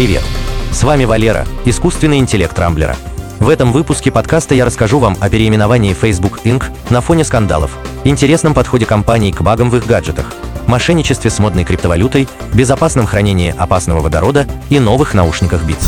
Привет! С вами Валера, искусственный интеллект Рамблера. В этом выпуске подкаста я расскажу вам о переименовании Facebook Inc. на фоне скандалов, интересном подходе компании к багам в их гаджетах, мошенничестве с модной криптовалютой, безопасном хранении опасного водорода и новых наушниках Beats.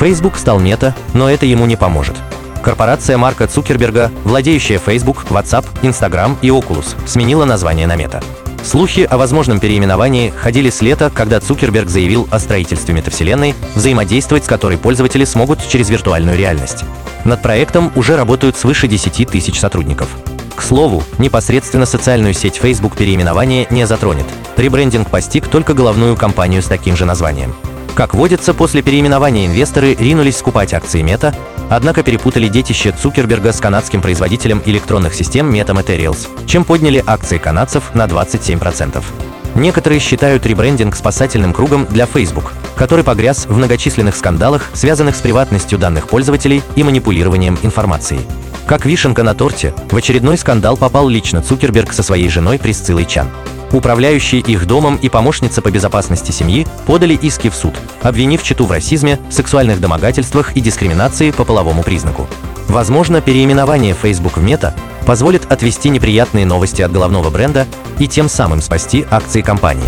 Facebook стал мета, но это ему не поможет. Корпорация Марка Цукерберга, владеющая Facebook, WhatsApp, Instagram и Oculus, сменила название на мета. Слухи о возможном переименовании ходили с лета, когда Цукерберг заявил о строительстве метавселенной, взаимодействовать с которой пользователи смогут через виртуальную реальность. Над проектом уже работают свыше 10 тысяч сотрудников. К слову, непосредственно социальную сеть Facebook переименование не затронет. Ребрендинг постиг только головную компанию с таким же названием. Как водится, после переименования инвесторы ринулись скупать акции Мета, однако перепутали детище Цукерберга с канадским производителем электронных систем Meta Materials, чем подняли акции канадцев на 27%. Некоторые считают ребрендинг спасательным кругом для Facebook, который погряз в многочисленных скандалах, связанных с приватностью данных пользователей и манипулированием информацией. Как вишенка на торте, в очередной скандал попал лично Цукерберг со своей женой Присциллой Чан. Управляющие их домом и помощница по безопасности семьи подали иски в суд, обвинив Читу в расизме, сексуальных домогательствах и дискриминации по половому признаку. Возможно, переименование Facebook в Мета позволит отвести неприятные новости от головного бренда и тем самым спасти акции компании.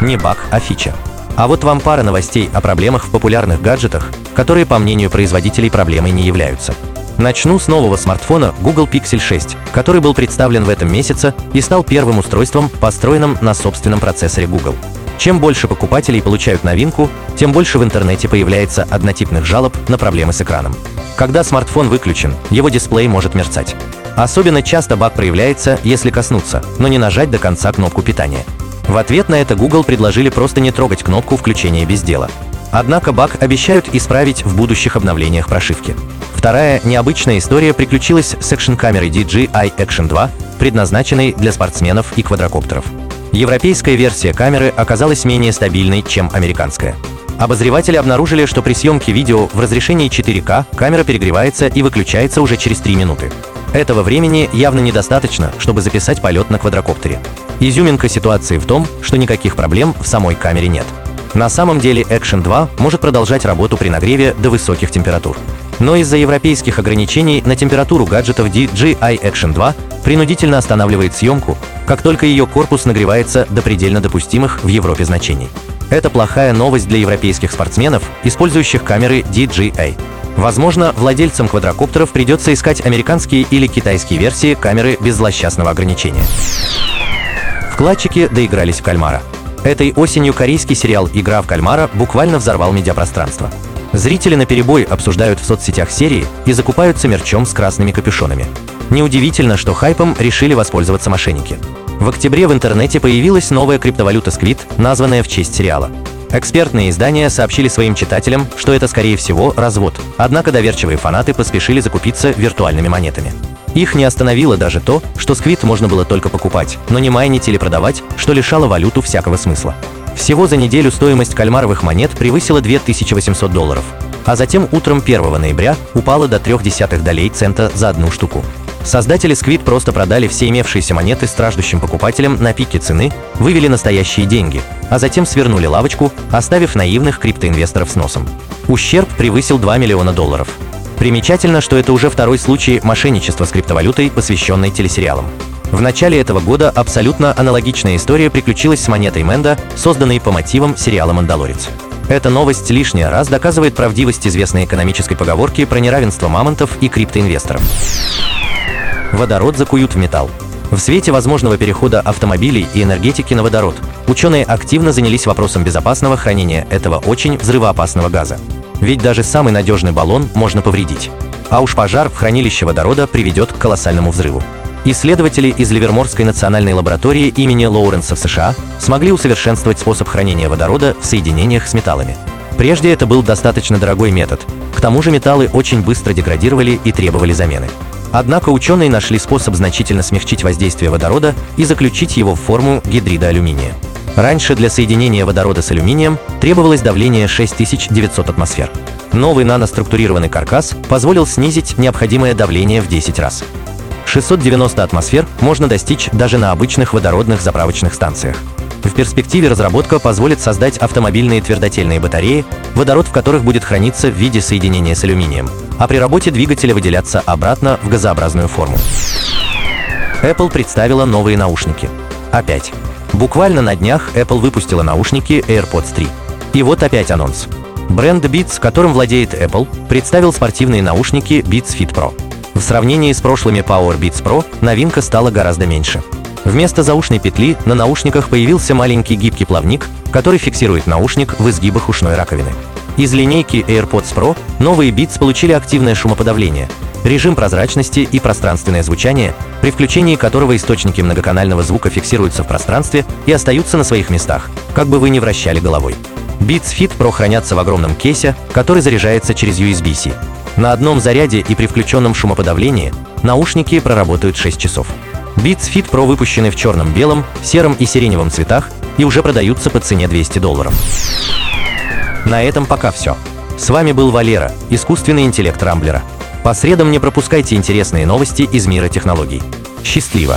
Не баг, а фича. А вот вам пара новостей о проблемах в популярных гаджетах, которые, по мнению производителей, проблемой не являются. Начну с нового смартфона Google Pixel 6, который был представлен в этом месяце и стал первым устройством, построенным на собственном процессоре Google. Чем больше покупателей получают новинку, тем больше в интернете появляется однотипных жалоб на проблемы с экраном. Когда смартфон выключен, его дисплей может мерцать. Особенно часто баг проявляется, если коснуться, но не нажать до конца кнопку питания. В ответ на это Google предложили просто не трогать кнопку включения без дела. Однако баг обещают исправить в будущих обновлениях прошивки. Вторая необычная история приключилась с экшн-камерой DJI Action 2, предназначенной для спортсменов и квадрокоптеров. Европейская версия камеры оказалась менее стабильной, чем американская. Обозреватели обнаружили, что при съемке видео в разрешении 4К камера перегревается и выключается уже через 3 минуты. Этого времени явно недостаточно, чтобы записать полет на квадрокоптере. Изюминка ситуации в том, что никаких проблем в самой камере нет. На самом деле Action 2 может продолжать работу при нагреве до высоких температур. Но из-за европейских ограничений на температуру гаджетов DJI Action 2 принудительно останавливает съемку, как только ее корпус нагревается до предельно допустимых в Европе значений. Это плохая новость для европейских спортсменов, использующих камеры DJI. Возможно, владельцам квадрокоптеров придется искать американские или китайские версии камеры без злосчастного ограничения. Вкладчики доигрались в кальмара. Этой осенью корейский сериал «Игра в кальмара» буквально взорвал медиапространство. Зрители на перебой обсуждают в соцсетях серии и закупаются мерчом с красными капюшонами. Неудивительно, что хайпом решили воспользоваться мошенники. В октябре в интернете появилась новая криптовалюта Squid, названная в честь сериала. Экспертные издания сообщили своим читателям, что это, скорее всего, развод, однако доверчивые фанаты поспешили закупиться виртуальными монетами. Их не остановило даже то, что Squid можно было только покупать, но не майнить или продавать, что лишало валюту всякого смысла. Всего за неделю стоимость кальмаровых монет превысила 2800 долларов, а затем утром 1 ноября упала до 0,3 долей цента за одну штуку. Создатели Squid просто продали все имевшиеся монеты страждущим покупателям на пике цены, вывели настоящие деньги, а затем свернули лавочку, оставив наивных криптоинвесторов с носом. Ущерб превысил 2 миллиона долларов. Примечательно, что это уже второй случай мошенничества с криптовалютой, посвященной телесериалам. В начале этого года абсолютно аналогичная история приключилась с монетой Менда, созданной по мотивам сериала «Мандалорец». Эта новость лишний раз доказывает правдивость известной экономической поговорки про неравенство мамонтов и криптоинвесторов. Водород закуют в металл. В свете возможного перехода автомобилей и энергетики на водород, ученые активно занялись вопросом безопасного хранения этого очень взрывоопасного газа. Ведь даже самый надежный баллон можно повредить. А уж пожар в хранилище водорода приведет к колоссальному взрыву. Исследователи из Ливерморской национальной лаборатории имени Лоуренса в США смогли усовершенствовать способ хранения водорода в соединениях с металлами. Прежде это был достаточно дорогой метод. К тому же металлы очень быстро деградировали и требовали замены. Однако ученые нашли способ значительно смягчить воздействие водорода и заключить его в форму гидрида алюминия. Раньше для соединения водорода с алюминием требовалось давление 6900 атмосфер. Новый наноструктурированный каркас позволил снизить необходимое давление в 10 раз. 690 атмосфер можно достичь даже на обычных водородных заправочных станциях. В перспективе разработка позволит создать автомобильные твердотельные батареи, водород в которых будет храниться в виде соединения с алюминием, а при работе двигателя выделяться обратно в газообразную форму. Apple представила новые наушники. Опять. Буквально на днях Apple выпустила наушники AirPods 3. И вот опять анонс. Бренд Beats, которым владеет Apple, представил спортивные наушники Beats Fit Pro. В сравнении с прошлыми Power Beats Pro новинка стала гораздо меньше. Вместо заушной петли на наушниках появился маленький гибкий плавник, который фиксирует наушник в изгибах ушной раковины. Из линейки AirPods Pro новые Beats получили активное шумоподавление, режим прозрачности и пространственное звучание, при включении которого источники многоканального звука фиксируются в пространстве и остаются на своих местах, как бы вы ни вращали головой. Beats Fit Pro хранятся в огромном кейсе, который заряжается через USB-C. На одном заряде и при включенном шумоподавлении наушники проработают 6 часов. Beats Fit Pro выпущены в черном, белом, сером и сиреневом цветах и уже продаются по цене 200 долларов. На этом пока все. С вами был Валера, искусственный интеллект Рамблера. По средам не пропускайте интересные новости из мира технологий. Счастливо!